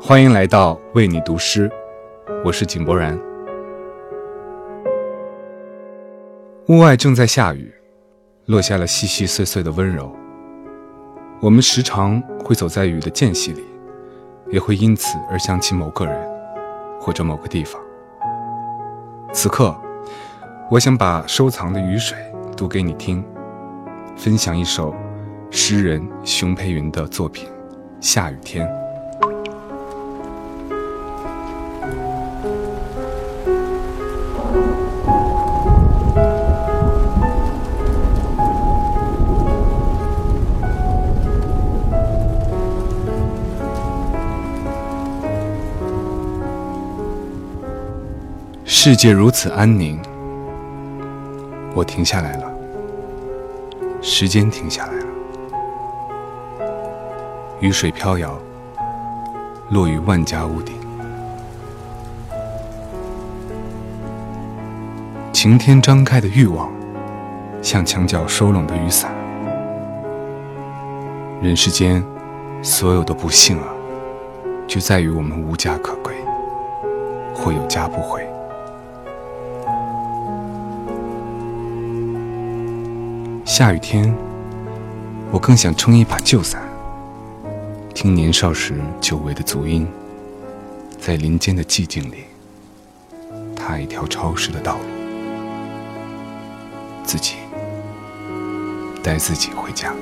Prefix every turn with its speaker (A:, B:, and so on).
A: 欢迎来到为你读诗，我是井柏然。屋外正在下雨，落下了细细碎碎的温柔。我们时常会走在雨的间隙里，也会因此而想起某个人，或者某个地方。此刻，我想把收藏的雨水读给你听，分享一首诗人熊培云的作品。下雨天，世界如此安宁，我停下来了，时间停下来了。雨水飘摇，落于万家屋顶。晴天张开的欲望，像墙角收拢的雨伞。人世间所有的不幸啊，就在于我们无家可归，或有家不回。下雨天，我更想撑一把旧伞。听年少时久违的足音，在林间的寂静里，踏一条潮湿的道路，自己带自己回家。